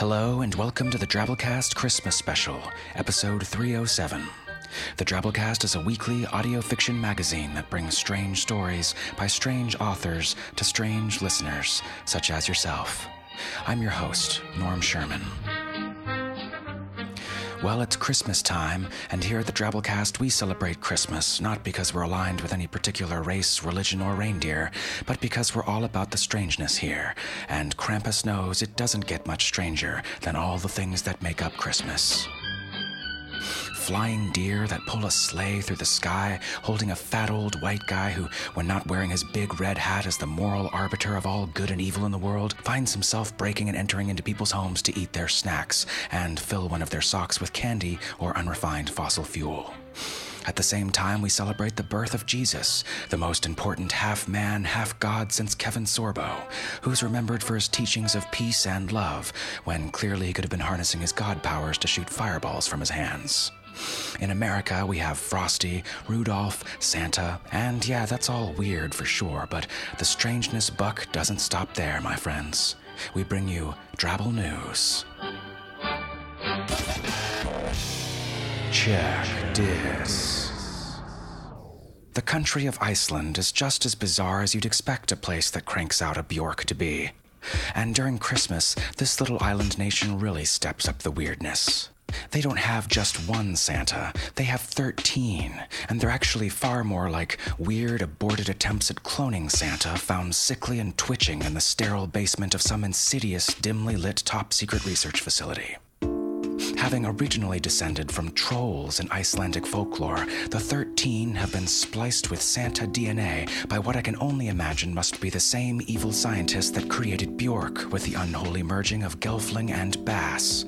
Hello and welcome to the Drabblecast Christmas Special, episode 307. The Drabblecast is a weekly audio fiction magazine that brings strange stories by strange authors to strange listeners, such as yourself. I'm your host, Norm Sherman. Well, it's Christmas time, and here at the Drabblecast, we celebrate Christmas not because we're aligned with any particular race, religion, or reindeer, but because we're all about the strangeness here. And Krampus knows it doesn't get much stranger than all the things that make up Christmas flying deer that pull a sleigh through the sky, holding a fat old white guy who, when not wearing his big red hat as the moral arbiter of all good and evil in the world, finds himself breaking and entering into people's homes to eat their snacks and fill one of their socks with candy or unrefined fossil fuel. At the same time, we celebrate the birth of Jesus, the most important half man, half God since Kevin Sorbo, who's remembered for his teachings of peace and love, when clearly he could have been harnessing his God powers to shoot fireballs from his hands. In America, we have Frosty, Rudolph, Santa, and yeah, that's all weird for sure, but the strangeness buck doesn't stop there, my friends. We bring you Drabble News. Check this. The country of Iceland is just as bizarre as you'd expect a place that cranks out a Bjork to be. And during Christmas, this little island nation really steps up the weirdness. They don't have just one Santa, they have 13, and they're actually far more like weird, aborted attempts at cloning Santa found sickly and twitching in the sterile basement of some insidious, dimly lit top secret research facility. Having originally descended from trolls in Icelandic folklore, the 13 have been spliced with Santa DNA by what I can only imagine must be the same evil scientist that created Bjork with the unholy merging of Gelfling and Bass.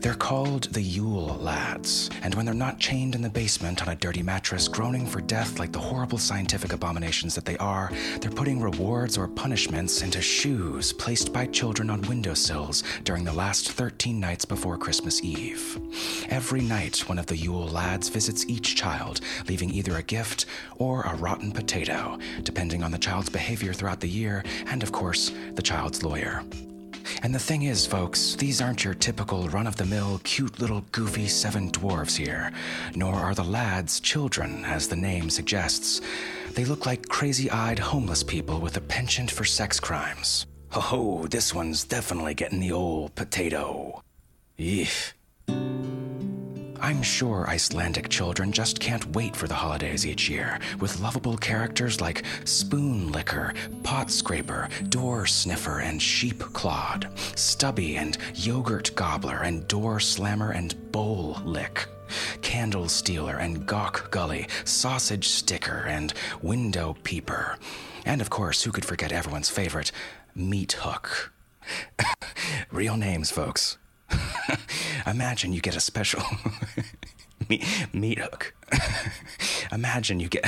They're called the Yule Lads, and when they're not chained in the basement on a dirty mattress, groaning for death like the horrible scientific abominations that they are, they're putting rewards or punishments into shoes placed by children on windowsills during the last 13 nights before Christmas Eve. Every night, one of the Yule Lads visits each child, leaving either a gift or a rotten potato, depending on the child's behavior throughout the year and, of course, the child's lawyer. And the thing is, folks, these aren't your typical run of the mill, cute little goofy seven dwarves here, nor are the lads children, as the name suggests. They look like crazy eyed homeless people with a penchant for sex crimes. Ho ho, this one's definitely getting the old potato. Eef. I'm sure Icelandic children just can't wait for the holidays each year, with lovable characters like Spoon Licker, Pot Scraper, Door Sniffer, and Sheep Clod, Stubby and Yogurt Gobbler, and Door Slammer and Bowl Lick. Candle Stealer and Gawk Gully, Sausage Sticker and Window Peeper. And of course, who could forget everyone's favorite, Meat Hook? Real names, folks. Imagine you get a special meat, meat hook. Imagine you get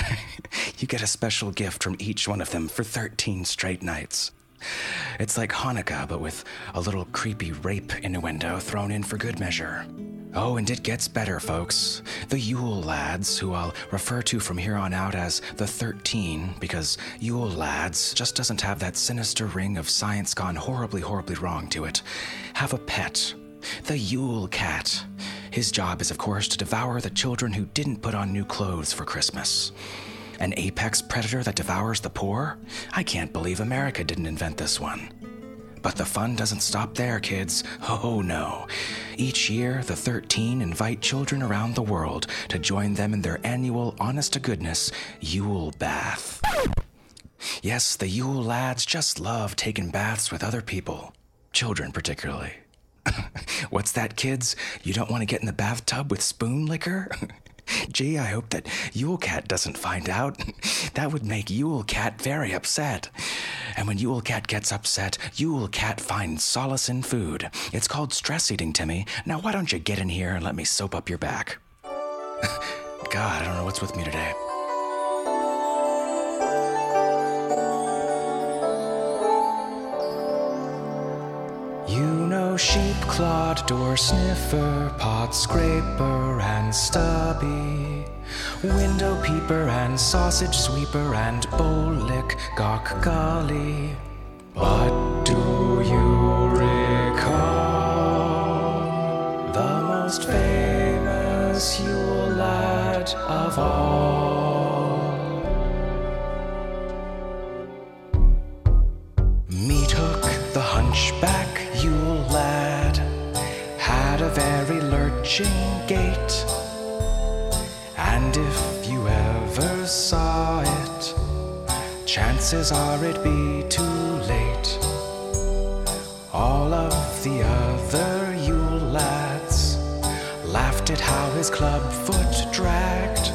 You get a special gift from each one of them for 13 straight nights. It's like Hanukkah, but with a little creepy rape innuendo thrown in for good measure. Oh, and it gets better, folks. The Yule lads, who I'll refer to from here on out as the 13, because Yule lads just doesn't have that sinister ring of science gone horribly, horribly wrong to it, have a pet. The Yule cat. His job is, of course, to devour the children who didn't put on new clothes for Christmas. An apex predator that devours the poor? I can't believe America didn't invent this one. But the fun doesn't stop there, kids. Oh no. Each year, the 13 invite children around the world to join them in their annual honest to goodness Yule bath. Yes, the Yule lads just love taking baths with other people, children particularly. What's that, kids? You don't want to get in the bathtub with Spoon Licker? Gee, I hope that Yule Cat doesn't find out. That would make Yule Cat very upset. And when Yule Cat gets upset, Yule Cat finds solace in food. It's called stress eating, Timmy. Now, why don't you get in here and let me soap up your back? God, I don't know what's with me today. Clawed, door sniffer, pot scraper, and stubby. Window peeper and sausage sweeper and bowl lick gawk golly. But do you chances are it'd be too late. All of the other Yule lads laughed at how his club foot dragged.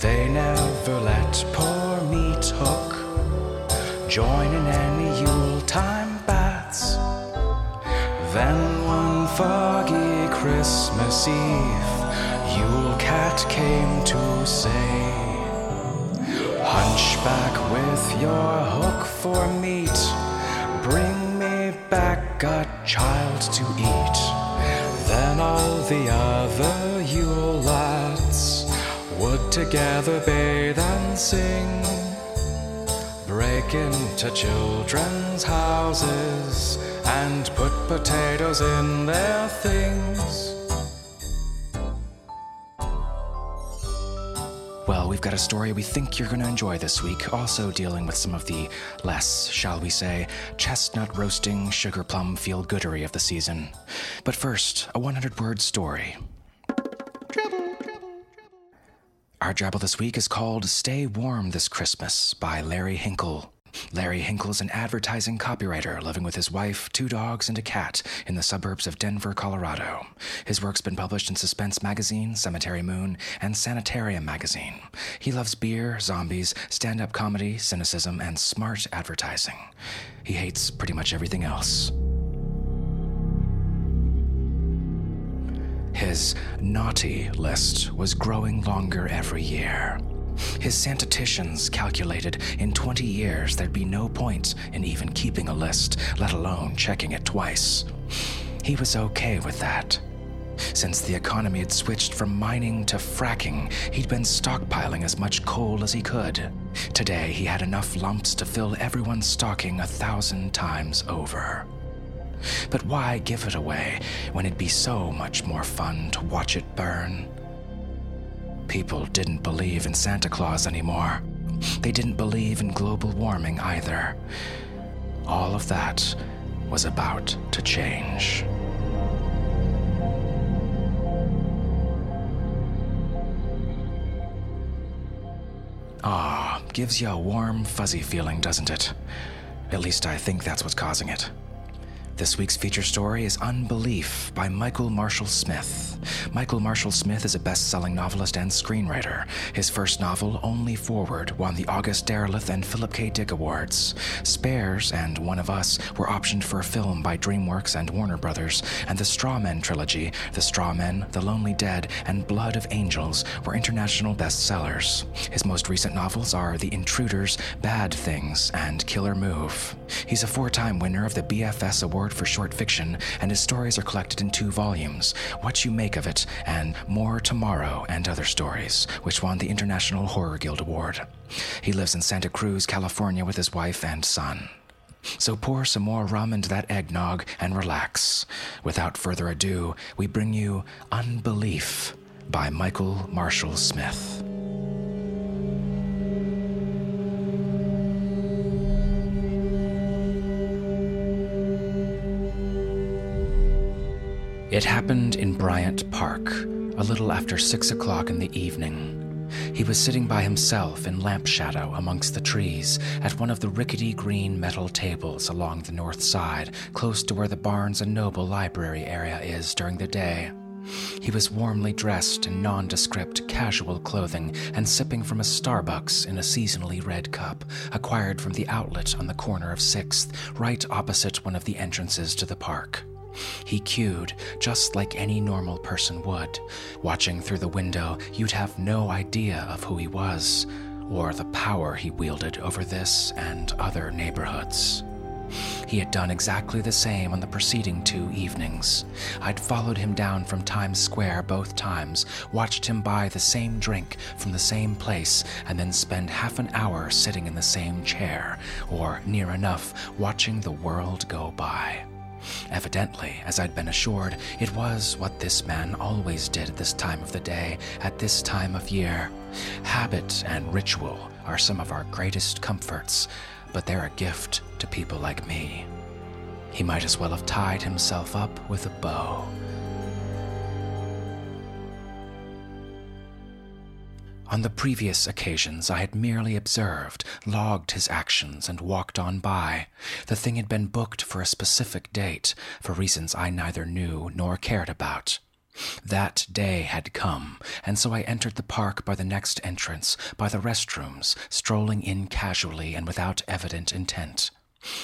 They never let poor Meat Hook join in any Yule time baths. Then one foggy Christmas Eve, Yule Cat came to say, Hunchback with your hook for meat, bring me back a child to eat. Then all the other Yule lads would together bathe and sing break into children's houses and put potatoes in their things. Well, we've got a story we think you're going to enjoy this week, also dealing with some of the less, shall we say, chestnut roasting, sugar plum feel goodery of the season. But first, a 100 word story. Our drabble this week is called Stay Warm This Christmas by Larry Hinkle. Larry Hinkle is an advertising copywriter living with his wife, two dogs, and a cat in the suburbs of Denver, Colorado. His work's been published in Suspense Magazine, Cemetery Moon, and Sanitarium Magazine. He loves beer, zombies, stand up comedy, cynicism, and smart advertising. He hates pretty much everything else. His naughty list was growing longer every year. His Santatitions calculated in 20 years there'd be no point in even keeping a list, let alone checking it twice. He was okay with that. Since the economy had switched from mining to fracking, he'd been stockpiling as much coal as he could. Today, he had enough lumps to fill everyone's stocking a thousand times over. But why give it away when it'd be so much more fun to watch it burn? People didn't believe in Santa Claus anymore. They didn't believe in global warming either. All of that was about to change. Ah, gives you a warm, fuzzy feeling, doesn't it? At least I think that's what's causing it. This week's feature story is Unbelief by Michael Marshall Smith. Michael Marshall Smith is a best selling novelist and screenwriter. His first novel, Only Forward, won the August Derleth and Philip K. Dick Awards. Spares and One of Us were optioned for a film by DreamWorks and Warner Brothers, and the Straw Men trilogy, The Straw Men, The Lonely Dead, and Blood of Angels, were international bestsellers. His most recent novels are The Intruders, Bad Things, and Killer Move. He's a four time winner of the BFS Award for Short Fiction, and his stories are collected in two volumes What You Make of It and More Tomorrow and Other Stories, which won the International Horror Guild Award. He lives in Santa Cruz, California with his wife and son. So pour some more rum into that eggnog and relax. Without further ado, we bring you Unbelief by Michael Marshall Smith. It happened in Bryant Park, a little after six o'clock in the evening. He was sitting by himself in lamp shadow amongst the trees at one of the rickety green metal tables along the north side, close to where the Barnes and Noble library area is during the day. He was warmly dressed in nondescript, casual clothing and sipping from a Starbucks in a seasonally red cup, acquired from the outlet on the corner of 6th, right opposite one of the entrances to the park. He queued, just like any normal person would. Watching through the window, you'd have no idea of who he was, or the power he wielded over this and other neighborhoods. He had done exactly the same on the preceding two evenings. I'd followed him down from Times Square both times, watched him buy the same drink from the same place, and then spend half an hour sitting in the same chair, or near enough, watching the world go by. Evidently, as I'd been assured, it was what this man always did at this time of the day, at this time of year. Habit and ritual are some of our greatest comforts, but they're a gift to people like me. He might as well have tied himself up with a bow. On the previous occasions, I had merely observed, logged his actions, and walked on by. The thing had been booked for a specific date, for reasons I neither knew nor cared about. That day had come, and so I entered the park by the next entrance, by the restrooms, strolling in casually and without evident intent.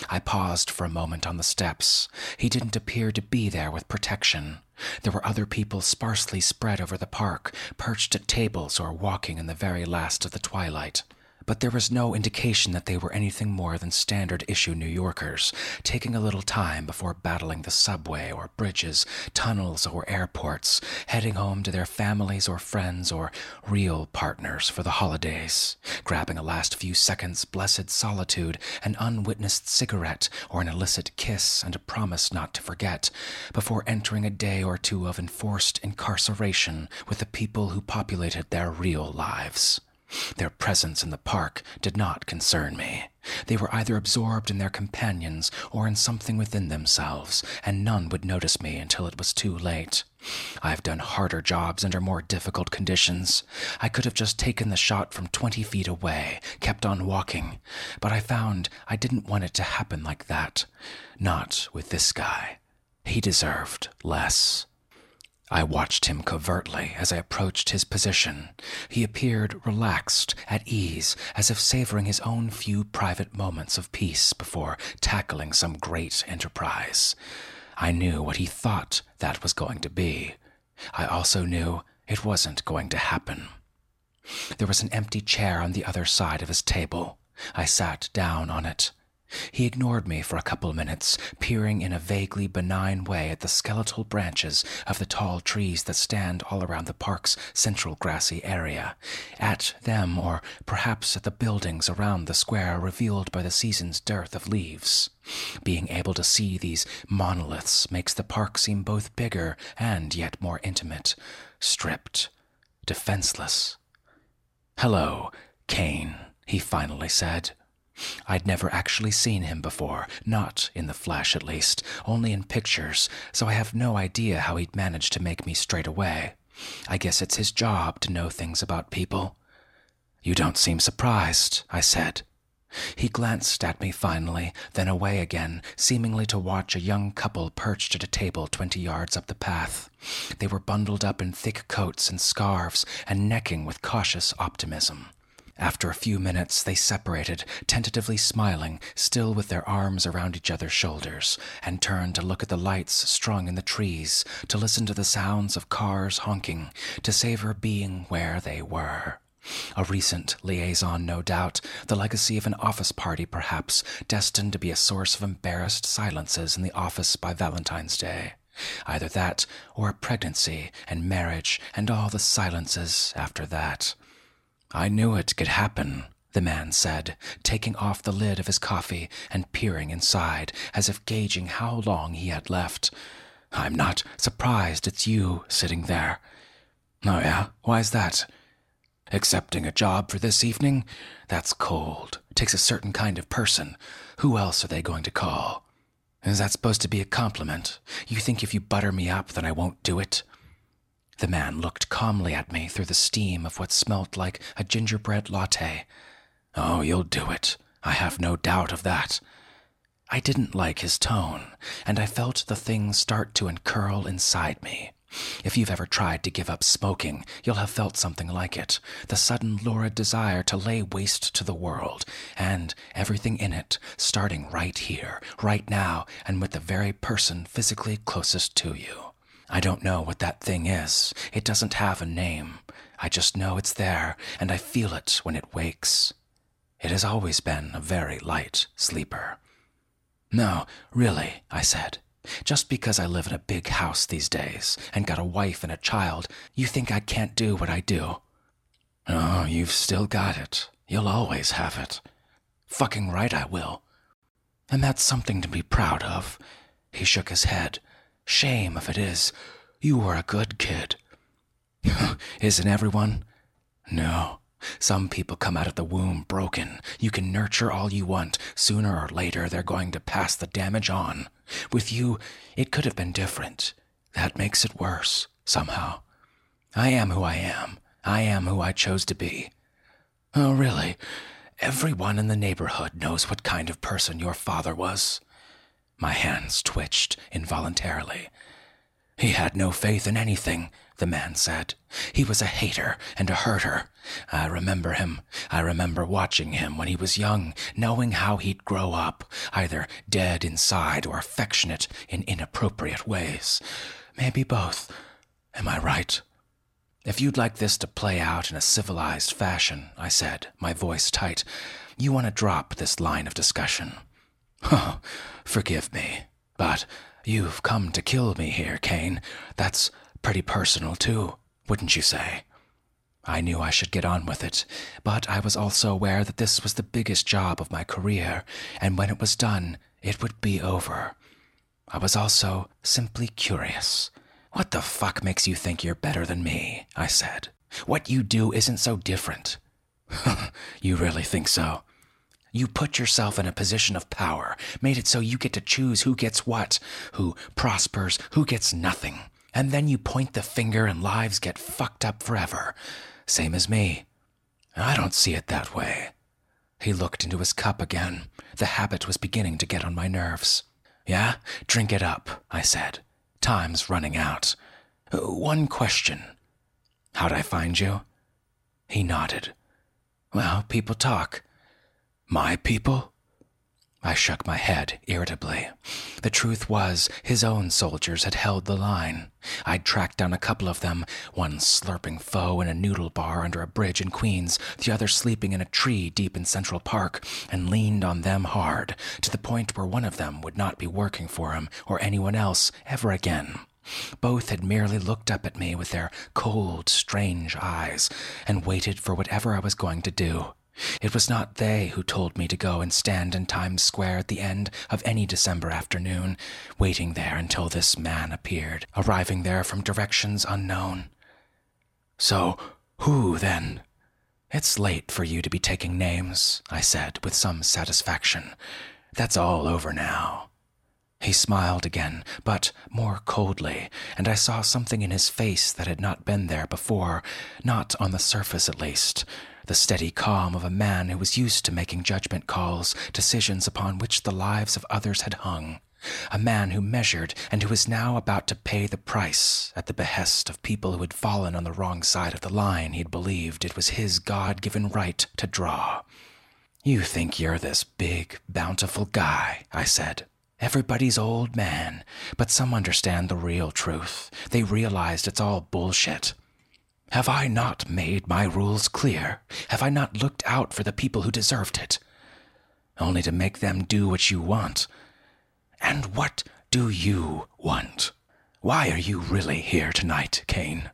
I paused for a moment on the steps. He didn't appear to be there with protection. There were other people sparsely spread over the park, perched at tables or walking in the very last of the twilight but there was no indication that they were anything more than standard issue New Yorkers, taking a little time before battling the subway or bridges, tunnels or airports, heading home to their families or friends or real partners for the holidays, grabbing a last few seconds blessed solitude, an unwitnessed cigarette, or an illicit kiss and a promise not to forget, before entering a day or two of enforced incarceration with the people who populated their real lives. Their presence in the park did not concern me. They were either absorbed in their companions or in something within themselves, and none would notice me until it was too late. I've done harder jobs under more difficult conditions. I could have just taken the shot from 20 feet away, kept on walking, but I found I didn't want it to happen like that. Not with this guy. He deserved less. I watched him covertly as I approached his position. He appeared relaxed, at ease, as if savoring his own few private moments of peace before tackling some great enterprise. I knew what he thought that was going to be. I also knew it wasn't going to happen. There was an empty chair on the other side of his table. I sat down on it. He ignored me for a couple minutes, peering in a vaguely benign way at the skeletal branches of the tall trees that stand all around the park's central grassy area, at them, or perhaps at the buildings around the square revealed by the season's dearth of leaves. Being able to see these monoliths makes the park seem both bigger and yet more intimate, stripped, defenseless. Hello, Kane, he finally said. I'd never actually seen him before, not in the flesh at least, only in pictures, so I have no idea how he'd managed to make me straight away. I guess it's his job to know things about people. You don't seem surprised, I said. He glanced at me finally, then away again, seemingly to watch a young couple perched at a table twenty yards up the path. They were bundled up in thick coats and scarves and necking with cautious optimism. After a few minutes, they separated, tentatively smiling, still with their arms around each other's shoulders, and turned to look at the lights strung in the trees, to listen to the sounds of cars honking, to savor being where they were. A recent liaison, no doubt, the legacy of an office party, perhaps, destined to be a source of embarrassed silences in the office by Valentine's Day. Either that, or a pregnancy and marriage and all the silences after that. I knew it could happen, the man said, taking off the lid of his coffee and peering inside, as if gauging how long he had left. I'm not surprised it's you sitting there. Oh, yeah? Why's that? Accepting a job for this evening? That's cold. Takes a certain kind of person. Who else are they going to call? Is that supposed to be a compliment? You think if you butter me up, then I won't do it? The man looked calmly at me through the steam of what smelt like a gingerbread latte. Oh, you'll do it. I have no doubt of that. I didn't like his tone, and I felt the thing start to uncurl inside me. If you've ever tried to give up smoking, you'll have felt something like it the sudden lurid desire to lay waste to the world, and everything in it, starting right here, right now, and with the very person physically closest to you. I don't know what that thing is. It doesn't have a name. I just know it's there, and I feel it when it wakes. It has always been a very light sleeper. No, really, I said. Just because I live in a big house these days and got a wife and a child, you think I can't do what I do? Oh, you've still got it. You'll always have it. Fucking right I will. And that's something to be proud of. He shook his head. Shame if it is. You were a good kid. Isn't everyone? No. Some people come out of the womb broken. You can nurture all you want. Sooner or later, they're going to pass the damage on. With you, it could have been different. That makes it worse, somehow. I am who I am. I am who I chose to be. Oh, really? Everyone in the neighborhood knows what kind of person your father was. My hands twitched involuntarily. He had no faith in anything, the man said. He was a hater and a hurter. I remember him. I remember watching him when he was young, knowing how he'd grow up, either dead inside or affectionate in inappropriate ways. Maybe both. Am I right? If you'd like this to play out in a civilized fashion, I said, my voice tight, you want to drop this line of discussion. Oh, forgive me, but you've come to kill me here, Kane. That's pretty personal, too, wouldn't you say? I knew I should get on with it, but I was also aware that this was the biggest job of my career, and when it was done, it would be over. I was also simply curious. What the fuck makes you think you're better than me? I said. What you do isn't so different. you really think so? You put yourself in a position of power, made it so you get to choose who gets what, who prospers, who gets nothing. And then you point the finger and lives get fucked up forever. Same as me. I don't see it that way. He looked into his cup again. The habit was beginning to get on my nerves. Yeah, drink it up, I said. Time's running out. One question. How'd I find you? He nodded. Well, people talk. My people? I shook my head irritably. The truth was, his own soldiers had held the line. I'd tracked down a couple of them, one slurping pho in a noodle bar under a bridge in Queens, the other sleeping in a tree deep in Central Park, and leaned on them hard, to the point where one of them would not be working for him or anyone else ever again. Both had merely looked up at me with their cold, strange eyes and waited for whatever I was going to do. It was not they who told me to go and stand in Times Square at the end of any December afternoon, waiting there until this man appeared, arriving there from directions unknown. So, who then? It's late for you to be taking names, I said with some satisfaction. That's all over now. He smiled again, but more coldly, and I saw something in his face that had not been there before, not on the surface at least. The steady calm of a man who was used to making judgment calls, decisions upon which the lives of others had hung. A man who measured and who was now about to pay the price at the behest of people who had fallen on the wrong side of the line he'd believed it was his God given right to draw. You think you're this big, bountiful guy, I said. Everybody's old man, but some understand the real truth. They realized it's all bullshit. Have I not made my rules clear? Have I not looked out for the people who deserved it? Only to make them do what you want. And what do you want? Why are you really here tonight, Kane?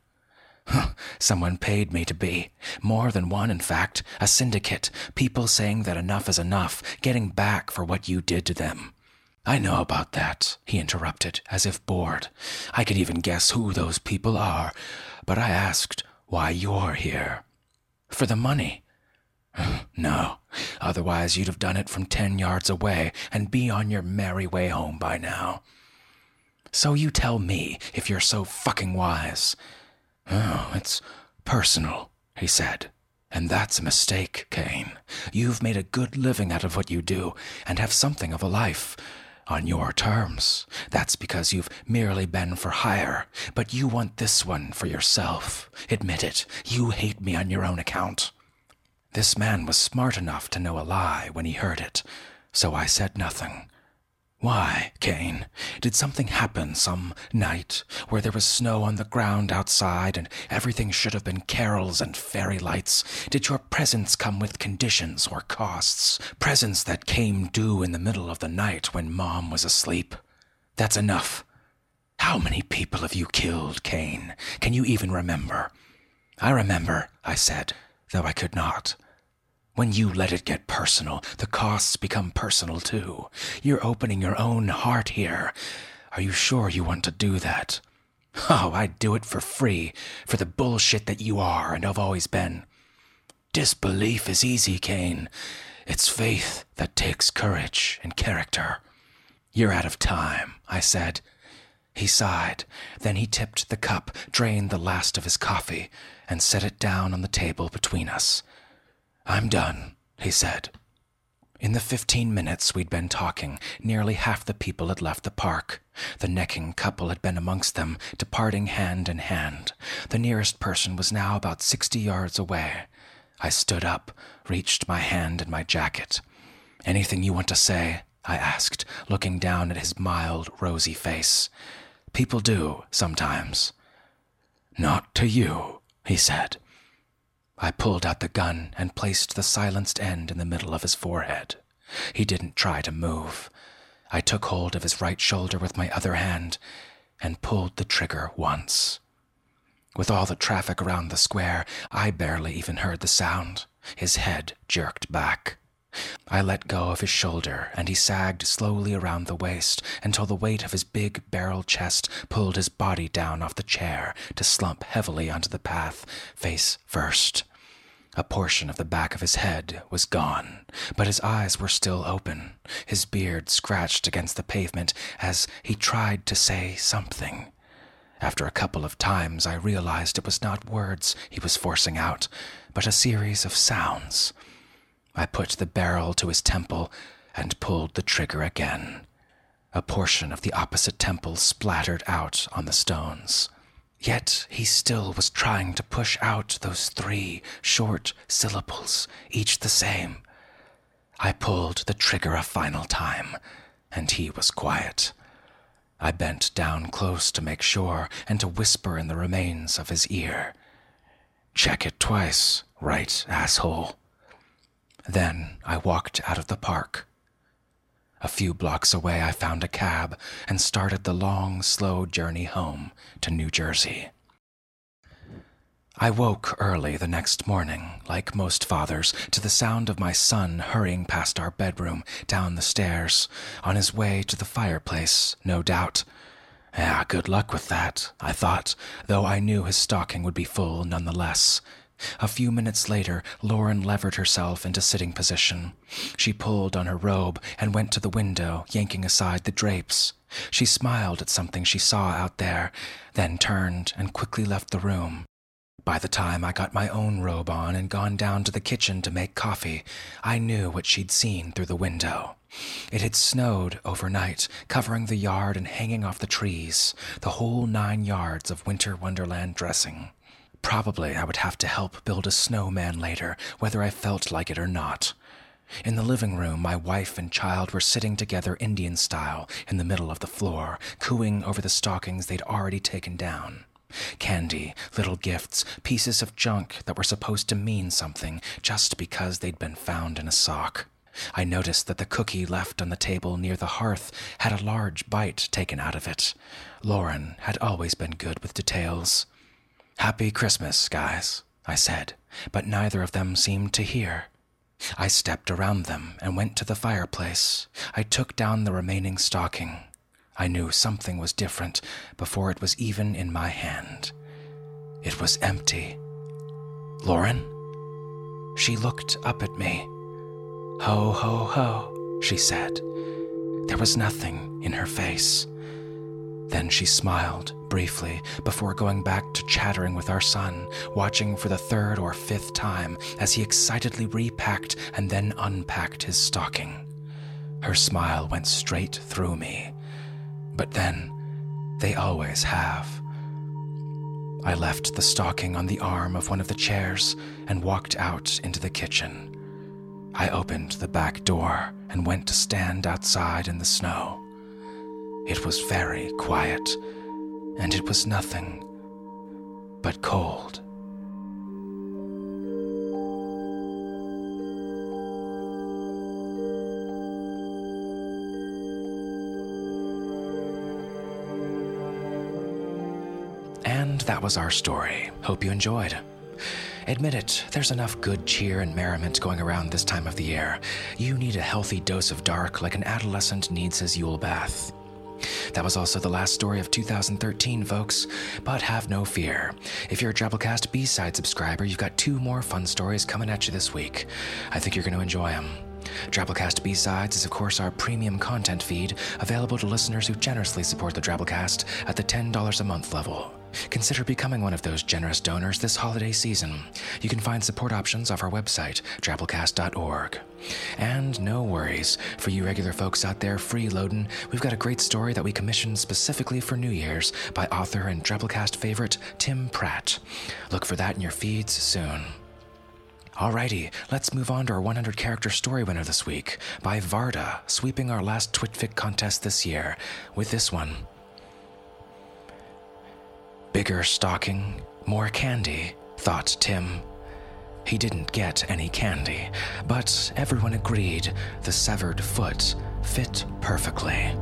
Someone paid me to be. More than one, in fact. A syndicate. People saying that enough is enough, getting back for what you did to them. I know about that, he interrupted, as if bored. I can even guess who those people are. But I asked why you're here. For the money. No, otherwise you'd have done it from ten yards away and be on your merry way home by now. So you tell me if you're so fucking wise. Oh, it's personal, he said. And that's a mistake, Kane. You've made a good living out of what you do and have something of a life. On your terms. That's because you've merely been for hire, but you want this one for yourself. Admit it, you hate me on your own account. This man was smart enough to know a lie when he heard it, so I said nothing. Why, Kane? Did something happen some night where there was snow on the ground outside and everything should have been carols and fairy lights? Did your presence come with conditions or costs? Presents that came due in the middle of the night when Mom was asleep? That's enough. How many people have you killed, Kane? Can you even remember? I remember, I said, though I could not. When you let it get personal, the costs become personal too. You're opening your own heart here. Are you sure you want to do that? Oh, I'd do it for free, for the bullshit that you are and have always been. Disbelief is easy, Kane. It's faith that takes courage and character. You're out of time, I said. He sighed. Then he tipped the cup, drained the last of his coffee, and set it down on the table between us. I'm done, he said. In the fifteen minutes we'd been talking, nearly half the people had left the park. The necking couple had been amongst them, departing hand in hand. The nearest person was now about sixty yards away. I stood up, reached my hand in my jacket. Anything you want to say? I asked, looking down at his mild, rosy face. People do, sometimes. Not to you, he said. I pulled out the gun and placed the silenced end in the middle of his forehead. He didn't try to move. I took hold of his right shoulder with my other hand and pulled the trigger once. With all the traffic around the square, I barely even heard the sound. His head jerked back. I let go of his shoulder, and he sagged slowly around the waist until the weight of his big barrel chest pulled his body down off the chair to slump heavily onto the path, face first. A portion of the back of his head was gone, but his eyes were still open. His beard scratched against the pavement as he tried to say something. After a couple of times, I realized it was not words he was forcing out, but a series of sounds. I put the barrel to his temple and pulled the trigger again. A portion of the opposite temple splattered out on the stones. Yet he still was trying to push out those three short syllables, each the same. I pulled the trigger a final time, and he was quiet. I bent down close to make sure and to whisper in the remains of his ear. Check it twice, right, asshole? Then I walked out of the park. A few blocks away, I found a cab and started the long, slow journey home to New Jersey. I woke early the next morning, like most fathers, to the sound of my son hurrying past our bedroom, down the stairs, on his way to the fireplace, no doubt. Ah, good luck with that, I thought, though I knew his stocking would be full nonetheless. A few minutes later, Lauren levered herself into sitting position. She pulled on her robe and went to the window, yanking aside the drapes. She smiled at something she saw out there, then turned and quickly left the room. By the time I got my own robe on and gone down to the kitchen to make coffee, I knew what she'd seen through the window. It had snowed overnight, covering the yard and hanging off the trees, the whole nine yards of winter wonderland dressing. Probably I would have to help build a snowman later, whether I felt like it or not. In the living room, my wife and child were sitting together Indian style in the middle of the floor, cooing over the stockings they'd already taken down. Candy, little gifts, pieces of junk that were supposed to mean something just because they'd been found in a sock. I noticed that the cookie left on the table near the hearth had a large bite taken out of it. Lauren had always been good with details. Happy Christmas, guys, I said, but neither of them seemed to hear. I stepped around them and went to the fireplace. I took down the remaining stocking. I knew something was different before it was even in my hand. It was empty. Lauren? She looked up at me. Ho, ho, ho, she said. There was nothing in her face. Then she smiled briefly before going back to chattering with our son, watching for the third or fifth time as he excitedly repacked and then unpacked his stocking. Her smile went straight through me. But then, they always have. I left the stocking on the arm of one of the chairs and walked out into the kitchen. I opened the back door and went to stand outside in the snow. It was very quiet, and it was nothing but cold. And that was our story. Hope you enjoyed. Admit it, there's enough good cheer and merriment going around this time of the year. You need a healthy dose of dark like an adolescent needs his Yule bath. That was also the last story of 2013, folks. But have no fear. If you're a Drabblecast B side subscriber, you've got two more fun stories coming at you this week. I think you're going to enjoy them. Drabblecast B-Sides is, of course, our premium content feed available to listeners who generously support the Drabblecast at the $10 a month level. Consider becoming one of those generous donors this holiday season. You can find support options off our website, drabblecast.org. And no worries, for you regular folks out there freeloading, we've got a great story that we commissioned specifically for New Year's by author and Drabblecast favorite Tim Pratt. Look for that in your feeds soon. Alrighty, let's move on to our 100 character story winner this week by Varda, sweeping our last Twitfic contest this year with this one. Bigger stocking, more candy, thought Tim. He didn't get any candy, but everyone agreed the severed foot fit perfectly.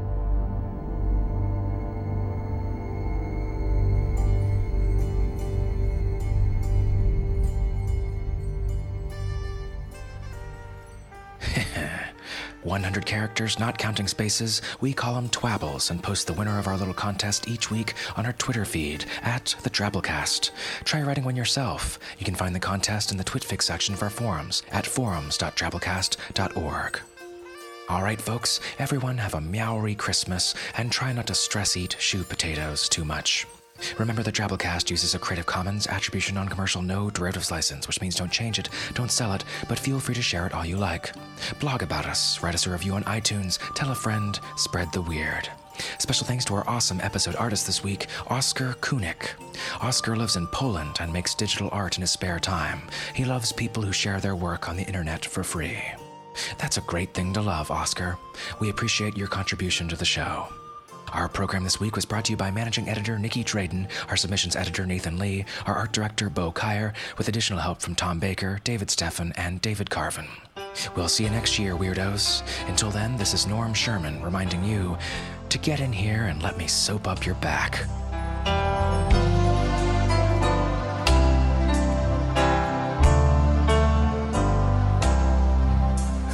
One hundred characters, not counting spaces. We call them twabbles and post the winner of our little contest each week on our Twitter feed at the Drabblecast. Try writing one yourself. You can find the contest in the Twitfic section of our forums at forums.drabblecast.org. All right, folks, everyone have a meowery Christmas and try not to stress eat shoe potatoes too much. Remember the Drabblecast uses a Creative Commons Attribution Non-Commercial No Derivatives license, which means don't change it, don't sell it, but feel free to share it all you like. Blog about us, write us a review on iTunes, tell a friend, spread the weird. Special thanks to our awesome episode artist this week, Oscar Kunik. Oscar lives in Poland and makes digital art in his spare time. He loves people who share their work on the internet for free. That's a great thing to love, Oscar. We appreciate your contribution to the show. Our program this week was brought to you by managing editor Nicky Drayden, our submissions editor Nathan Lee, our art director Bo Kaier, with additional help from Tom Baker, David Steffen, and David Carvin. We'll see you next year, weirdos. Until then, this is Norm Sherman reminding you to get in here and let me soap up your back.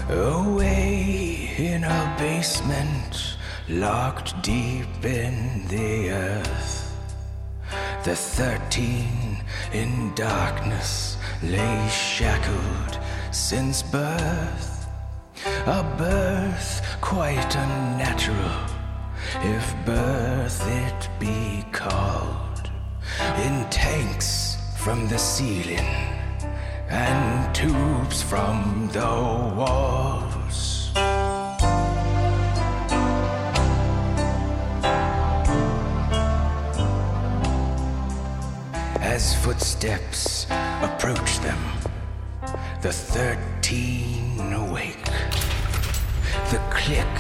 Away in a basement locked deep in the earth. The thirteen in darkness lay shackled since birth. A birth quite unnatural, if birth it be called. In tanks from the ceiling and tubes from the walls. As footsteps approach them, the thirteen awake. The click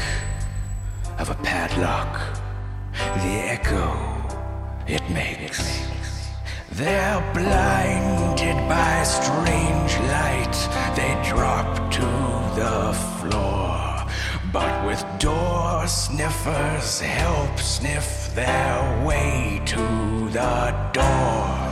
of a padlock, the echo it makes. They're blinded by strange light. They drop to the floor. But with door sniffers help sniff their way to the door.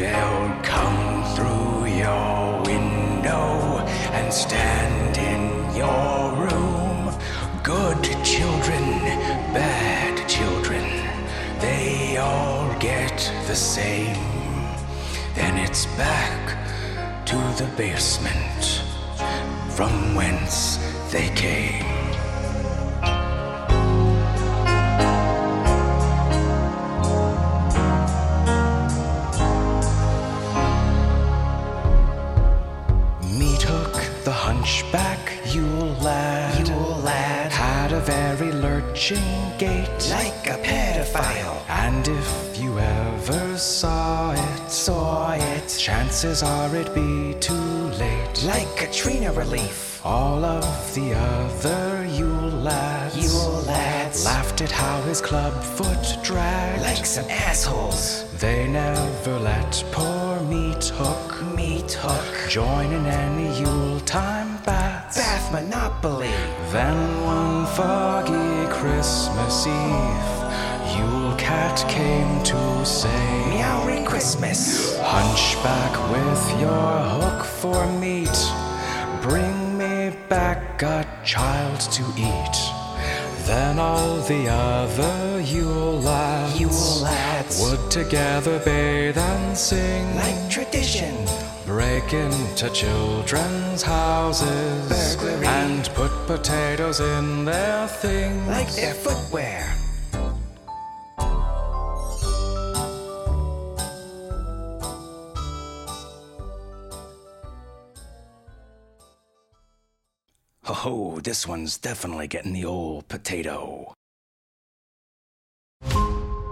They'll come through your window and stand in your room. Good children, bad children, they all get the same. Then it's back to the basement from whence they came. Gait, like a pedophile. And if you ever saw it, Saw it chances are it'd be too late. like Katrina relief. All of the other Yule lads, Yule lads. At how his club foot dragged. Like some assholes. They never let poor Meat Hook Meat hook. join in any Yuletime baths. Bath Monopoly. Then one foggy Christmas Eve, Yule Cat came to say, Meowing Christmas. Hunchback with your hook for meat, bring me back a child to eat. Then all the other Yule lads, Yule lads. would together bathe and sing, Like tradition. break into children's houses, Burglary. and put potatoes in their things. Like their footwear. Oh, this one's definitely getting the old potato.